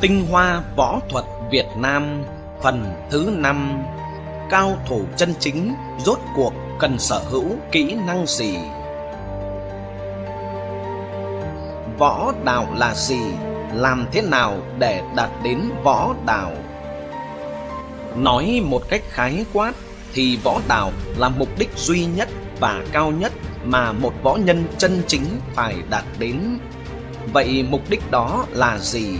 Tinh hoa võ thuật Việt Nam, Phần thứ năm. Cao thủ chân chính, Rốt cuộc cần sở hữu kỹ năng gì? Võ đạo là gì? Làm thế nào để đạt đến võ đạo? Nói một cách khái quát Thì võ đạo là mục đích duy nhất và cao nhất Mà một võ nhân chân chính phải đạt đến. Vậy mục đích đó là gì?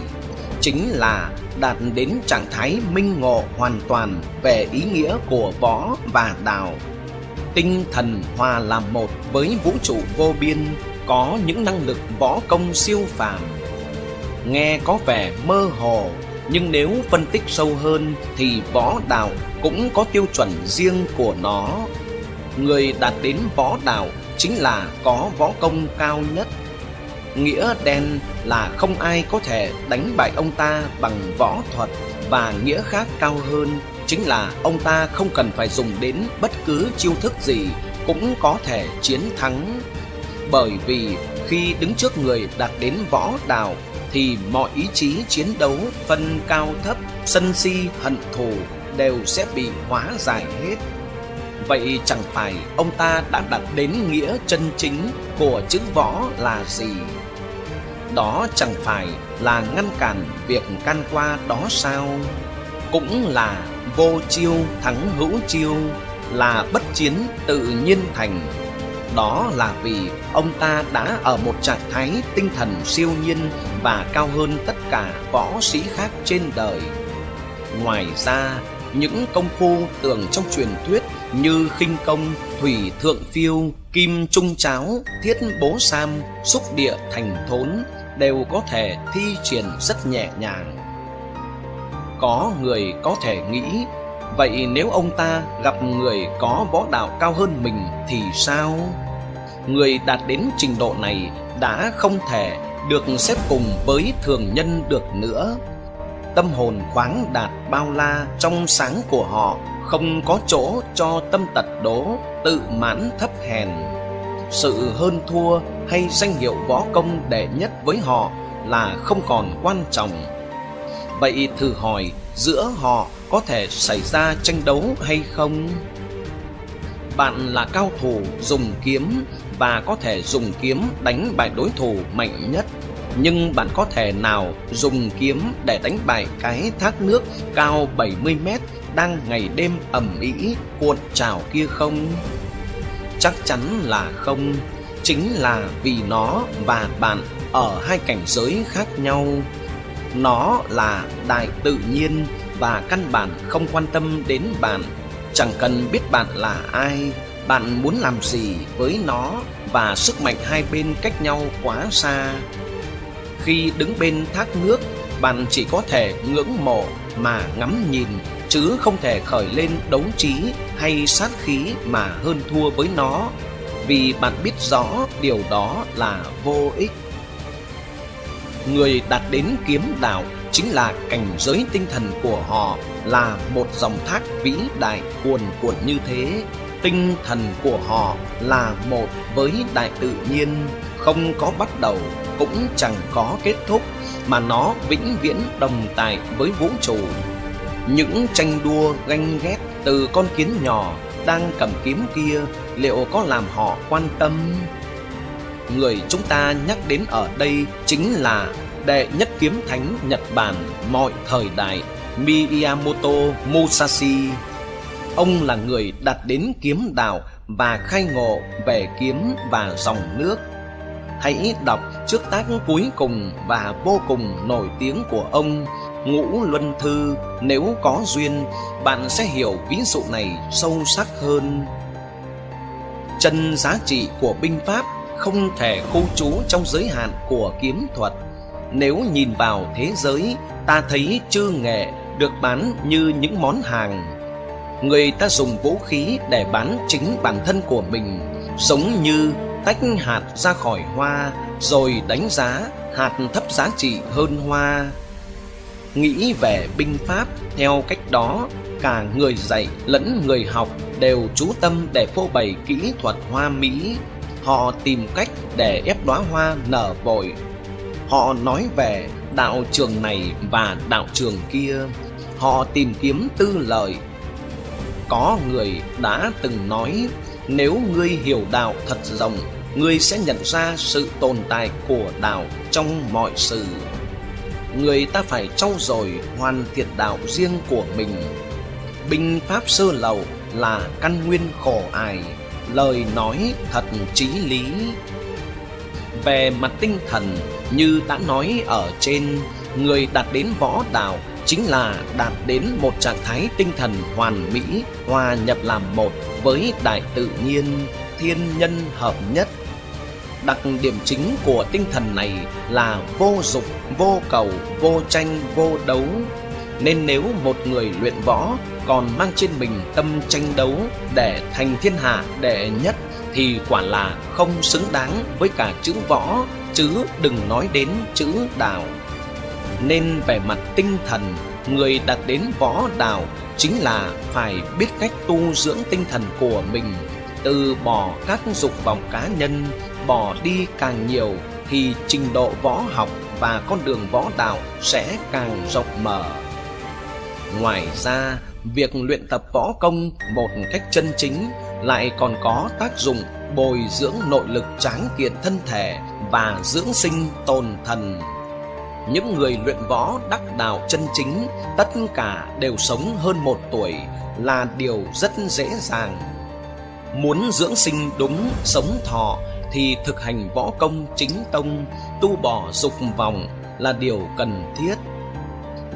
Chính là đạt đến trạng thái minh ngộ hoàn toàn về ý nghĩa của võ và đạo. Tinh thần hòa làm một với vũ trụ vô biên, có những năng lực võ công siêu phàm. Nghe có vẻ mơ hồ, nhưng nếu phân tích sâu hơn thì võ đạo cũng có tiêu chuẩn riêng của nó. Người đạt đến võ đạo chính là có võ công cao nhất Nghĩa đen là không ai có thể đánh bại ông ta bằng võ thuật Và nghĩa khác cao hơn chính là ông ta không cần phải dùng đến bất cứ chiêu thức gì cũng có thể chiến thắng. Bởi vì khi đứng trước người đạt đến võ đạo Thì mọi ý chí chiến đấu phân cao thấp, sân si, hận thù đều sẽ bị hóa giải hết. Vậy chẳng phải ông ta đã đặt đến nghĩa chân chính của chữ võ là gì? Đó chẳng phải là ngăn cản việc can qua đó sao? Cũng là vô chiêu thắng hữu chiêu, là bất chiến tự nhiên thành. Đó là vì ông ta đã ở một trạng thái tinh thần siêu nhiên và cao hơn tất cả võ sĩ khác trên đời. Ngoài ra, những công phu tưởng trong truyền thuyết như khinh công, thủy thượng phiêu, kim trung cháo, thiết bố sam, xúc địa thành thốn đều có thể thi triển rất nhẹ nhàng. Có người có thể nghĩ, vậy nếu ông ta gặp người có võ đạo cao hơn mình thì sao? Người đạt đến trình độ này đã không thể được xếp cùng với thường nhân được nữa. Tâm hồn khoáng đạt bao la trong sáng của họ không có chỗ cho tâm tật đố, tự mãn thấp hèn sự hơn thua hay danh hiệu võ công đệ nhất với họ là không còn quan trọng. Vậy thử hỏi giữa họ có thể xảy ra tranh đấu hay không? Bạn là cao thủ dùng kiếm và có thể dùng kiếm đánh bại đối thủ mạnh nhất nhưng bạn có thể nào dùng kiếm để đánh bại cái thác nước cao 70 mét đang ngày đêm ẩm ĩ cuộn trào kia không? Chắc chắn là không. Chính là vì nó và bạn ở hai cảnh giới khác nhau. Nó là đại tự nhiên và căn bản không quan tâm đến bạn. Chẳng cần biết bạn là ai. Bạn muốn làm gì với nó Và sức mạnh hai bên cách nhau quá xa. Khi đứng bên thác nước, Bạn chỉ có thể ngưỡng mộ mà ngắm nhìn, chứ không thể khởi lên đấu trí hay sát khí mà hơn thua với nó, vì bạn biết rõ điều đó là vô ích. Người đạt đến kiếm đạo chính là cảnh giới tinh thần của họ, là một dòng thác vĩ đại cuồn cuộn như thế. Tinh thần của họ là một với đại tự nhiên không có bắt đầu cũng chẳng có kết thúc, mà nó vĩnh viễn đồng tại với vũ trụ những tranh đua ganh ghét từ con kiến nhỏ đang cầm kiếm kia liệu có làm họ quan tâm? Người chúng ta nhắc đến ở đây chính là đệ nhất kiếm thánh Nhật Bản mọi thời đại, Miyamoto Musashi. Ông là người đặt đến kiếm đạo và khai ngộ về kiếm và dòng nước. Hãy đọc trước tác cuối cùng và vô cùng nổi tiếng của ông, Ngũ Luân Thư. Nếu có duyên, Bạn sẽ hiểu ví dụ này sâu sắc hơn. Chân giá trị của binh pháp Không thể khu trú trong giới hạn của kiếm thuật. Nếu nhìn vào thế giới, Ta thấy chư nghệ được bán như những món hàng. Người ta dùng vũ khí để bán chính bản thân của mình, Giống như tách hạt ra khỏi hoa, Rồi đánh giá hạt thấp giá trị hơn hoa. Nghĩ về binh pháp, theo cách đó, cả người dạy lẫn người học đều chú tâm để phô bày kỹ thuật hoa mỹ. Họ tìm cách để ép đóa hoa nở vội. Họ nói về đạo trường này và đạo trường kia. Họ tìm kiếm tư lợi. Có người đã từng nói nếu ngươi hiểu đạo thật rộng, ngươi sẽ nhận ra sự tồn tại của đạo trong mọi sự. Người ta phải trau dồi hoàn thiện đạo riêng của mình. Binh pháp sơ lậu là căn nguyên khổ ải, lời nói thật trí lý. Về mặt tinh thần, như đã nói ở trên, người đạt đến võ đạo chính là đạt đến một trạng thái tinh thần hoàn mỹ, hòa nhập làm một với đại tự nhiên, thiên nhân hợp nhất. Đặc điểm chính của tinh thần này là vô dục vô cầu, vô tranh, vô đấu. Nên nếu một người luyện võ còn mang trên mình tâm tranh đấu để thành thiên hạ đệ nhất thì quả là không xứng đáng với cả chữ võ chứ đừng nói đến chữ đạo nên về mặt tinh thần người đạt đến võ đạo chính là phải biết cách tu dưỡng tinh thần của mình. Từ bỏ các dục vọng cá nhân, bỏ đi càng nhiều thì trình độ võ học và con đường võ đạo sẽ càng rộng mở. Ngoài ra, việc luyện tập võ công một cách chân chính lại còn có tác dụng bồi dưỡng nội lực tráng kiện thân thể và dưỡng sinh tồn thần những người luyện võ đắc đạo chân chính tất cả đều sống hơn một tuổi là điều rất dễ dàng. Muốn dưỡng sinh đúng sống thọ thì thực hành võ công chính tông tu bỏ dục vòng là điều cần thiết.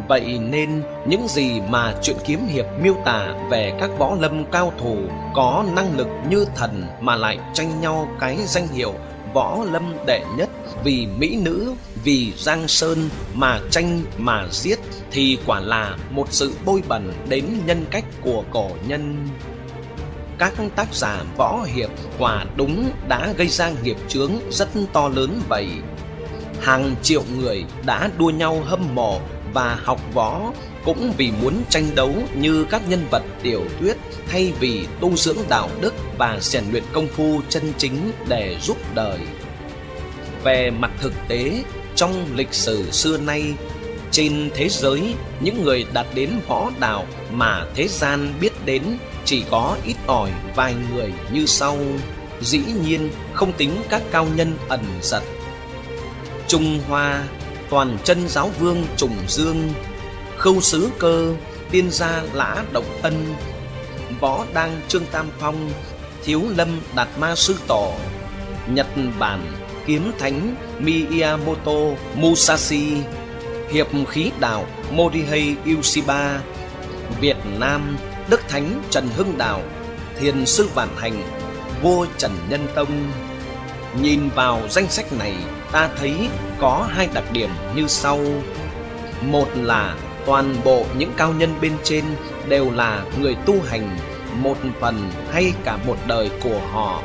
Vậy nên những gì mà chuyện kiếm hiệp miêu tả về các võ lâm cao thủ có năng lực như thần mà lại tranh nhau cái danh hiệu võ lâm đệ nhất vì mỹ nữ, vì giang sơn mà tranh mà giết thì quả là một sự bôi bẩn đến nhân cách của cổ nhân. Các tác giả võ hiệp quả đúng đã gây ra nghiệp chướng rất to lớn vậy. Hàng triệu người đã đua nhau hâm mộ và học võ cũng vì muốn tranh đấu như các nhân vật tiểu thuyết thay vì tu dưỡng đạo đức và rèn luyện công phu chân chính để giúp đời. Về mặt thực tế, trong lịch sử xưa nay, trên thế giới, những người đạt đến võ đạo mà thế gian biết đến chỉ có ít ỏi vài người như sau. Dĩ nhiên không tính các cao nhân ẩn giật. Trung Hoa toàn chân giáo vương trùng dương khâu sứ cơ tiên gia lã động ân võ đăng trương tam phong thiếu lâm đạt ma sư tổ nhật bản kiếm thánh miyamoto musashi hiệp khí đạo morihei Ueshiba, việt nam đức thánh trần hưng đạo thiền sư vạn hành vua trần nhân tông. Nhìn vào danh sách này ta thấy có hai đặc điểm như sau. Một là toàn bộ những cao nhân bên trên đều là người tu hành một phần hay cả một đời của họ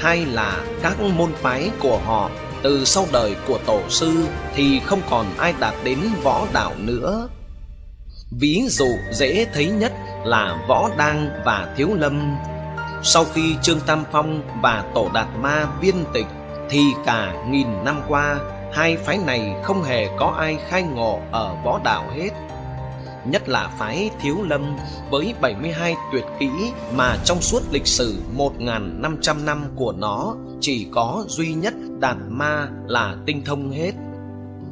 hay là các môn phái của họ. Từ sau đời của tổ sư thì không còn ai đạt đến võ đạo nữa. Ví dụ dễ thấy nhất là võ đăng và thiếu lâm. Sau khi trương tam phong và tổ đạt ma viên tịch thì cả nghìn năm qua, hai phái này không hề có ai khai ngộ ở võ đạo hết nhất là phái Thiếu Lâm với 72 tuyệt kỹ mà trong suốt lịch sử 1.500 năm của nó, chỉ có duy nhất Đạt Ma là tinh thông hết.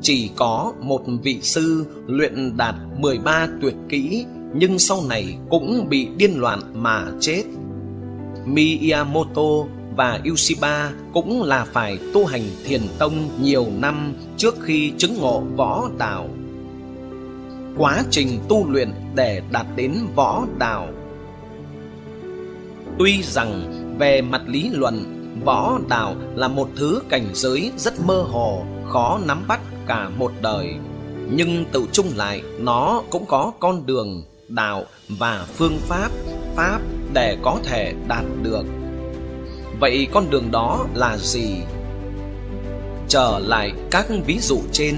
Chỉ có một vị sư luyện đạt 13 tuyệt kỹ, nhưng sau này cũng bị điên loạn mà chết. Miyamoto và yushiba cũng là phải tu hành thiền tông nhiều năm trước khi chứng ngộ võ đạo. Quá trình tu luyện để đạt đến võ đạo Tuy rằng về mặt lý luận, võ đạo là một thứ cảnh giới rất mơ hồ, khó nắm bắt cả một đời. Nhưng tự chung lại, nó cũng có con đường, đạo và phương pháp, pháp để có thể đạt được. Vậy con đường đó là gì? Trở lại các ví dụ trên,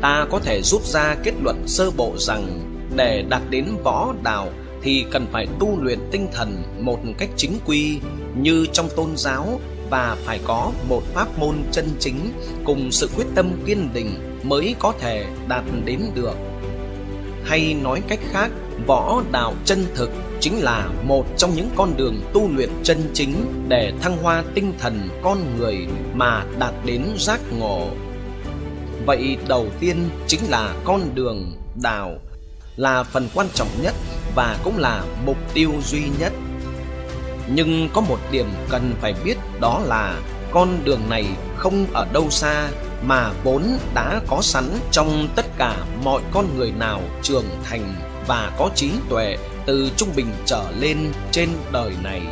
ta có thể rút ra kết luận sơ bộ rằng để đạt đến võ đạo thì cần phải tu luyện tinh thần một cách chính quy như trong tôn giáo và phải có một pháp môn chân chính cùng sự quyết tâm kiên định mới có thể đạt đến được. Hay nói cách khác, võ đạo chân thực chính là một trong những con đường tu luyện chân chính để thăng hoa tinh thần con người mà đạt đến giác ngộ. Vậy đầu tiên chính là con đường đạo là phần quan trọng nhất và cũng là mục tiêu duy nhất. Nhưng có một điểm cần phải biết đó là con đường này không ở đâu xa mà vốn đã có sẵn trong tất cả mọi con người nào trưởng thành và có trí tuệ từ trung bình trở lên trên đời này.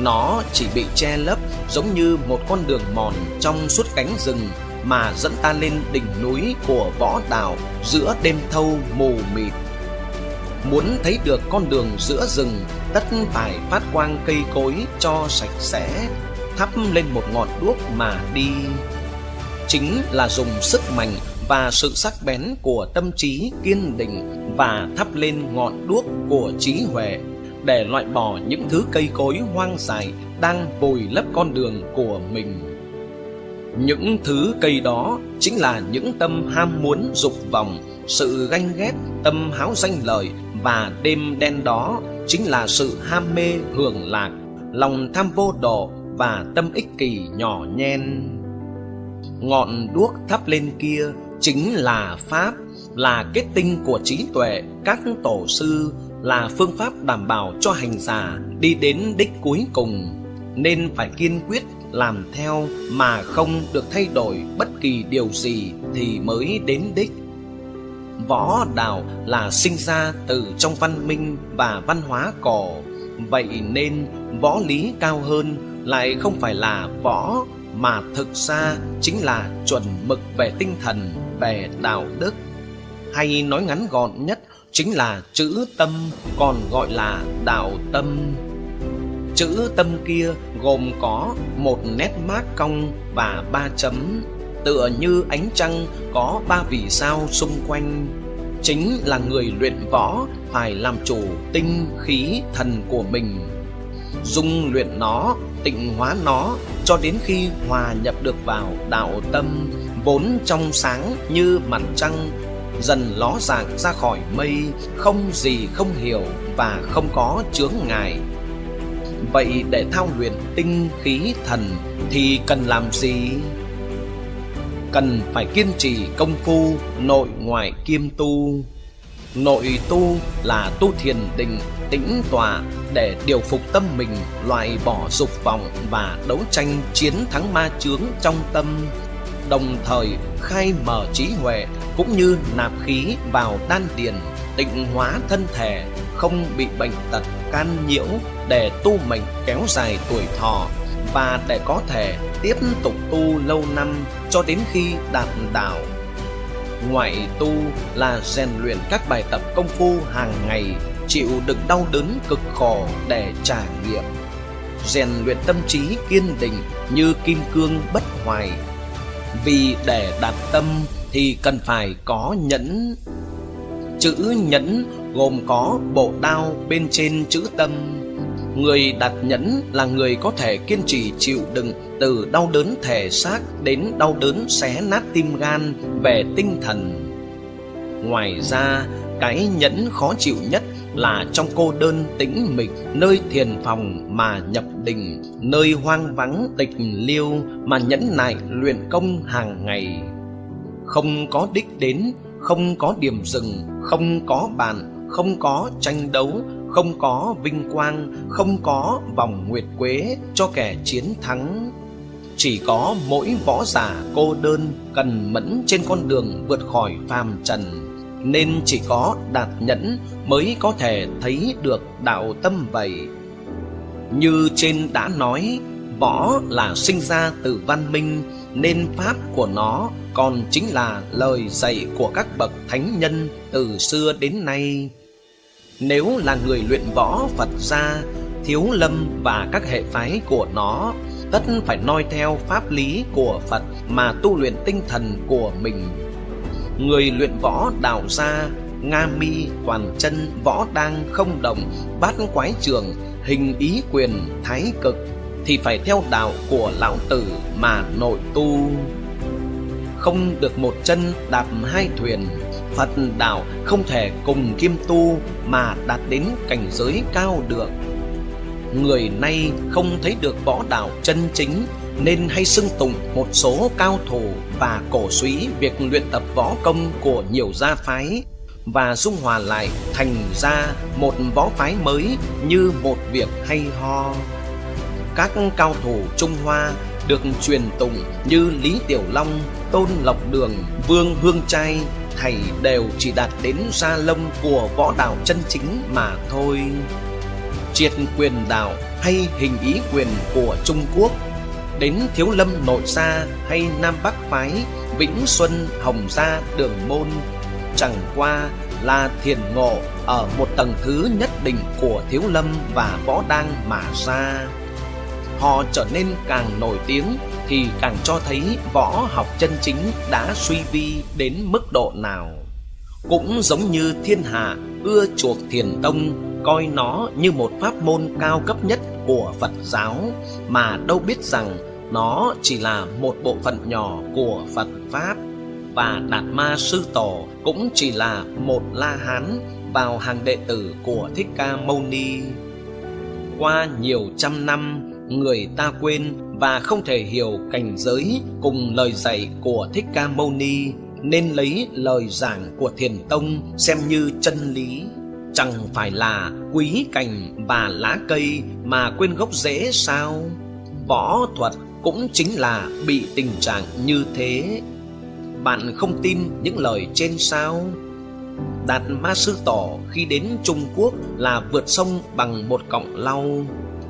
Nó chỉ bị che lấp giống như một con đường mòn trong suốt cánh rừng mà dẫn ta lên đỉnh núi của võ đảo giữa đêm thâu mù mịt. Muốn thấy được con đường giữa rừng, tất phải phát quang cây cối cho sạch sẽ, thắp lên một ngọn đuốc mà đi. Chính là dùng sức mạnh và sự sắc bén của tâm trí kiên định và thắp lên ngọn đuốc của trí huệ để loại bỏ những thứ cây cối hoang dại đang vùi lấp con đường của mình. Những thứ cây đó chính là những tâm ham muốn dục vọng, sự ganh ghét, tâm háo danh lợi và đêm đen đó chính là sự ham mê hưởng lạc, lòng tham vô độ và tâm ích kỷ nhỏ nhen. Ngọn đuốc thắp lên kia chính là pháp, là kết tinh của trí tuệ các tổ sư, là phương pháp đảm bảo cho hành giả đi đến đích cuối cùng, nên phải kiên quyết làm theo mà không được thay đổi bất kỳ điều gì thì mới đến đích. Võ đạo là sinh ra từ trong văn minh và văn hóa cổ, vậy nên võ lý cao hơn lại không phải là võ mà thực ra chính là chuẩn mực về tinh thần, về đạo đức. Hay nói ngắn gọn nhất chính là chữ tâm còn gọi là đạo tâm. Chữ tâm kia gồm có một nét mát cong và ba chấm, tựa như ánh trăng có ba vì sao xung quanh. Chính là người luyện võ phải làm chủ tinh khí thần của mình. Dung luyện nó, tịnh hóa nó cho đến khi hòa nhập được vào đạo tâm vốn trong sáng như mặt trăng dần ló dạng ra khỏi mây không gì không hiểu và không có chướng ngại vậy để thao luyện tinh khí thần thì cần làm gì? Cần phải kiên trì công phu nội ngoại kiêm tu. Nội tu là tu thiền định, tĩnh tọa để điều phục tâm mình, loại bỏ dục vọng và đấu tranh chiến thắng ma chướng trong tâm. Đồng thời, khai mở trí huệ cũng như nạp khí vào đan điền, tịnh hóa thân thể không bị bệnh tật can nhiễu để tu mệnh kéo dài tuổi thọ và để có thể tiếp tục tu lâu năm cho đến khi đạt đạo. Ngoại tu là rèn luyện các bài tập công phu hàng ngày, chịu đựng đau đớn cực khổ để trải nghiệm. Rèn luyện tâm trí kiên định như kim cương bất hoài. Vì để đạt tâm thì cần phải có nhẫn, chữ nhẫn gồm có bộ đao bên trên chữ tâm. Người đặt nhẫn là người có thể kiên trì chịu đựng từ đau đớn thể xác đến đau đớn xé nát tim gan về tinh thần. Ngoài ra, cái nhẫn khó chịu nhất là trong cô đơn tĩnh mịch, nơi thiền phòng mà nhập định, nơi hoang vắng tịch liêu mà nhẫn nại luyện công hàng ngày. Không có đích đến, không có điểm dừng, không có bạn không có tranh đấu không có vinh quang không có vòng nguyệt quế cho kẻ chiến thắng chỉ có mỗi võ giả cô đơn cần mẫn trên con đường vượt khỏi phàm trần nên chỉ có đạt nhẫn mới có thể thấy được đạo tâm vậy. Như trên đã nói, võ là sinh ra từ văn minh nên pháp của nó còn chính là lời dạy của các bậc thánh nhân từ xưa đến nay. Nếu là người luyện võ Phật gia, Thiếu Lâm và các hệ phái của nó tất phải noi theo pháp lý của Phật mà tu luyện tinh thần của mình người luyện võ đạo gia nga mi toàn chân võ đang không đồng bát quái trường hình ý quyền thái cực thì phải theo đạo của lão tử mà nội tu không được một chân đạp hai thuyền, phật đạo không thể cùng kim tu mà đạt đến cảnh giới cao được người nay không thấy được võ đạo chân chính, nên hay xưng tụng một số cao thủ và cổ suý việc luyện tập võ công của nhiều gia phái và dung hòa lại thành ra một võ phái mới như một việc hay ho. Các cao thủ Trung Hoa được truyền tụng như Lý Tiểu Long, Tôn Lộc Đường, Vương Hương Trai thầy đều chỉ đạt đến gia lâm của võ đạo chân chính mà thôi. Triệt quyền đạo hay hình ý quyền của Trung Quốc đến Thiếu Lâm Nội Gia hay Nam Bắc Phái, Vĩnh Xuân, Hồng Gia, Đường Môn chẳng qua là thiền ngộ ở một tầng thứ nhất định của Thiếu Lâm và Võ Đăng mà ra. Họ trở nên càng nổi tiếng thì càng cho thấy võ học chân chính đã suy vi đến mức độ nào. Cũng giống như thiên hạ ưa chuộc thiền tông coi nó như một pháp môn cao cấp nhất của Phật giáo mà đâu biết rằng nó chỉ là một bộ phận nhỏ của Phật Pháp và Đạt Ma Sư Tổ cũng chỉ là một La Hán vào hàng đệ tử của Thích Ca Mâu Ni. Qua nhiều trăm năm, người ta quên và không thể hiểu cảnh giới cùng lời dạy của Thích Ca Mâu Ni, nên lấy lời giảng của Thiền Tông xem như chân lý. Chẳng phải là quý cành và lá cây mà quên gốc rễ sao? Võ thuật cũng chính là bị tình trạng như thế bạn không tin những lời trên sao Đạt Ma Sư Tổ khi đến Trung Quốc là vượt sông bằng một cọng lau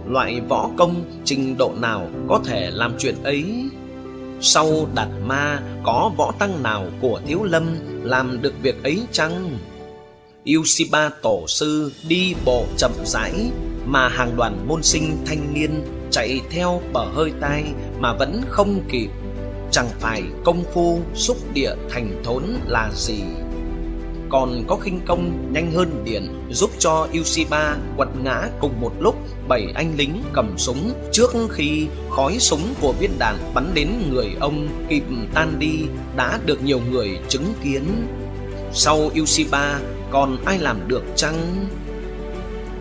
Loại võ công trình độ nào có thể làm chuyện ấy? Sau Đạt Ma, có võ tăng nào của Thiếu Lâm làm được việc ấy chăng? Yêu Tổ Sư đi bộ chậm rãi, Mà hàng đoàn môn sinh thanh niên chạy theo bờ hơi tai mà vẫn không kịp. Chẳng phải công phu xúc địa thành thốn là gì? Còn có khinh công nhanh hơn điện giúp cho Uchiba quật ngã cùng một lúc bảy anh lính cầm súng trước khi khói súng của viên đạn bắn đến người ông kịp tan đi, đã được nhiều người chứng kiến. Sau Uchiba còn ai làm được chăng?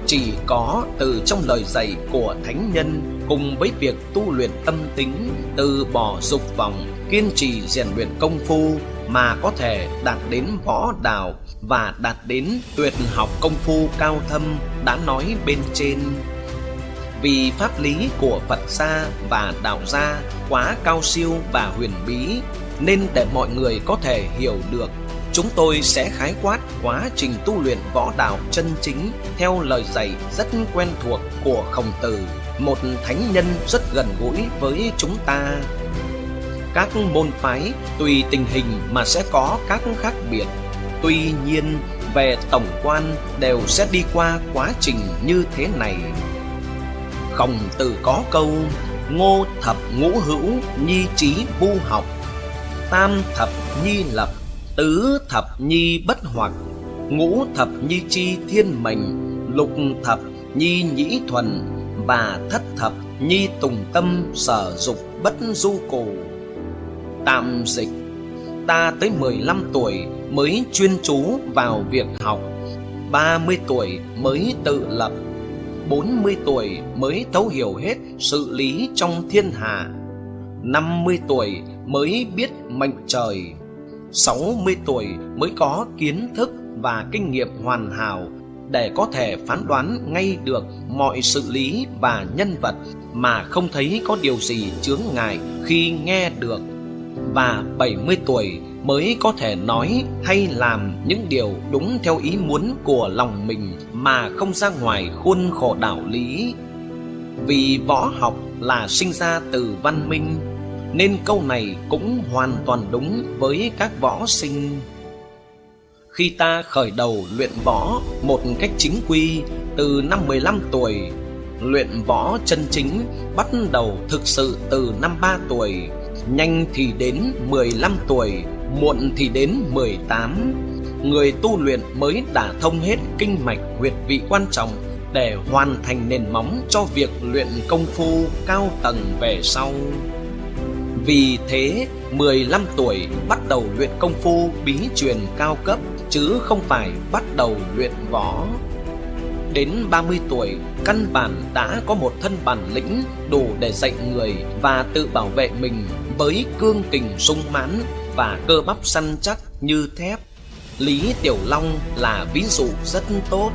Chỉ có từ trong lời dạy của thánh nhân cùng với việc tu luyện tâm tính từ bỏ dục vọng, kiên trì rèn luyện công phu mà có thể đạt đến võ đạo và đạt đến tuyệt học công phu cao thâm đã nói bên trên vì pháp lý của Phật gia và đạo gia quá cao siêu và huyền bí, nên để mọi người có thể hiểu được, chúng tôi sẽ khái quát quá trình tu luyện võ đạo chân chính theo lời dạy rất quen thuộc của khổng tử, một thánh nhân rất gần gũi với chúng ta. Các môn phái tùy tình hình mà sẽ có các khác biệt. Tuy nhiên, về tổng quan đều sẽ đi qua quá trình như thế này khổng tử có câu, ngô thập ngũ hữu nhi trí vu học, tam thập nhi lập, tứ thập nhi bất hoặc ngũ thập nhi chi thiên mệnh, lục thập nhi nhĩ thuần và thất thập nhi tùng tâm sở dục bất du cổ. Tạm dịch, ta tới 15 tuổi mới chuyên chú vào việc học 30 tuổi mới tự lập. 40 tuổi mới thấu hiểu hết sự lý trong thiên hạ. 50 tuổi mới biết mệnh trời. 60 tuổi mới có kiến thức và kinh nghiệm hoàn hảo để có thể phán đoán ngay được mọi sự lý và nhân vật mà không thấy có điều gì chướng ngại khi nghe được và 70 tuổi mới có thể nói hay làm những điều đúng theo ý muốn của lòng mình mà không ra ngoài khuôn khổ đạo lý. Vì võ học là sinh ra từ văn minh nên câu này cũng hoàn toàn đúng với các võ sinh. Khi ta khởi đầu luyện võ một cách chính quy từ năm 15 tuổi, luyện võ chân chính bắt đầu thực sự từ năm 3 tuổi, nhanh thì đến 15 tuổi, muộn thì đến 18. Người tu luyện mới đả thông hết kinh mạch huyệt vị quan trọng để hoàn thành nền móng cho việc luyện công phu cao tầng về sau. Vì thế, 15 tuổi bắt đầu luyện công phu bí truyền cao cấp chứ không phải bắt đầu luyện võ. Đến 30 tuổi, căn bản đã có một thân bản lĩnh đủ để dạy người và tự bảo vệ mình với cương kình sung mãn và cơ bắp săn chắc như thép. Lý Tiểu Long là ví dụ rất tốt.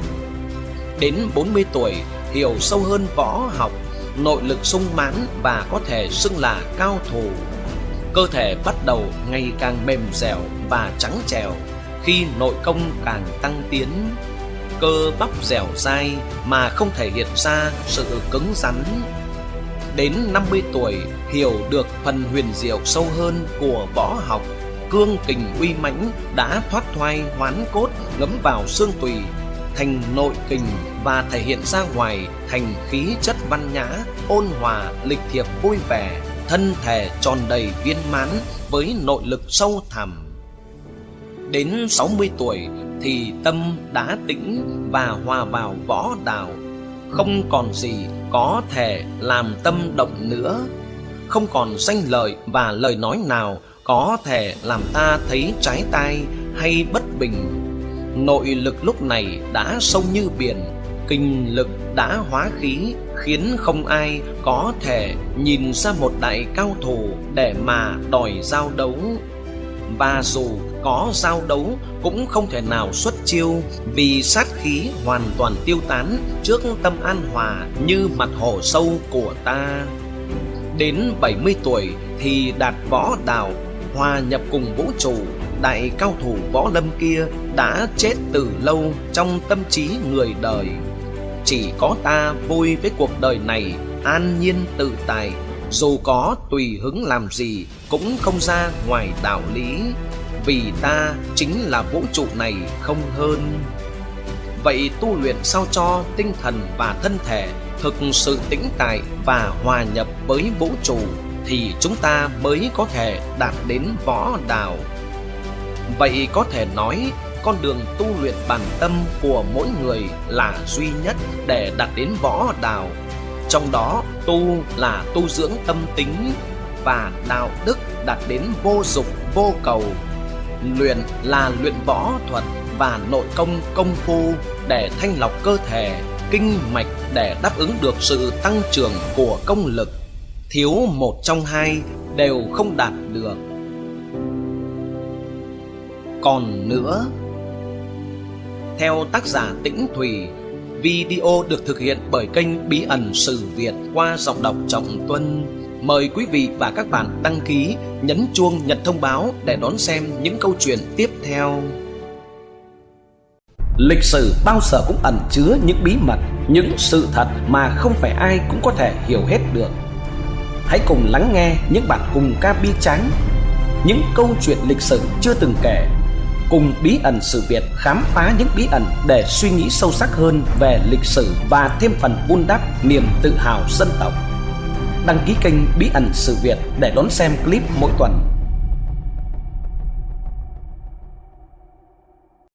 Đến 40 tuổi, hiểu sâu hơn võ học, nội lực sung mãn và có thể xưng là cao thủ. Cơ thể bắt đầu ngày càng mềm dẻo và trắng trẻo khi nội công càng tăng tiến. Cơ bắp dẻo dai mà không thể hiện ra sự cứng rắn. Đến 50 tuổi, hiểu được phần huyền diệu sâu hơn của võ học cương kình uy mãnh đã thoát thoai hoán cốt ngấm vào xương tùy thành nội kình và thể hiện ra ngoài thành khí chất văn nhã ôn hòa lịch thiệp vui vẻ thân thể tròn đầy viên mãn với nội lực sâu thẳm. Đến 60 tuổi thì tâm đã tĩnh và hòa vào võ đạo không còn gì có thể làm tâm động nữa không còn danh lợi và lời nói nào có thể làm ta thấy trái tai hay bất bình. Nội lực lúc này đã sâu như biển, kinh lực đã hóa khí, khiến không ai có thể nhìn ra một đại cao thủ để mà đòi giao đấu. Và dù có giao đấu cũng không thể nào xuất chiêu vì sát khí hoàn toàn tiêu tán trước tâm an hòa như mặt hồ sâu của ta. Đến 70 tuổi thì đạt võ đạo, hòa nhập cùng vũ trụ, đại cao thủ võ lâm kia đã chết từ lâu trong tâm trí người đời chỉ có ta vui với cuộc đời này, an nhiên tự tại, dù có tùy hứng làm gì cũng không ra ngoài đạo lý vì ta chính là vũ trụ này không hơn vậy tu luyện sao cho tinh thần và thân thể thực sự tĩnh tại và hòa nhập với vũ trụ thì chúng ta mới có thể đạt đến võ đạo. Vậy có thể nói, con đường tu luyện bản tâm của mỗi người là duy nhất để đạt đến võ đạo. Trong đó, tu là tu dưỡng tâm tính và đạo đức đạt đến vô dục vô cầu. Luyện là luyện võ thuật và nội công công phu để thanh lọc cơ thể, kinh mạch để đáp ứng được sự tăng trưởng của công lực. Thiếu một trong hai đều không đạt được. Còn nữa theo tác giả tĩnh thủy video được thực hiện bởi kênh bí ẩn sử việt qua giọng đọc trọng tuân mời quý vị và các bạn đăng ký nhấn chuông nhận thông báo để đón xem những câu chuyện tiếp theo lịch sử bao giờ cũng ẩn chứa những bí mật những sự thật mà không phải ai cũng có thể hiểu hết được hãy cùng lắng nghe những bản cùng ca bi tráng, những câu chuyện lịch sử chưa từng kể, cùng bí ẩn sự Việt khám phá những bí ẩn để suy nghĩ sâu sắc hơn về lịch sử và thêm phần vun đắp niềm tự hào dân tộc. Đăng ký kênh Bí ẩn sự Việt để đón xem clip mỗi tuần.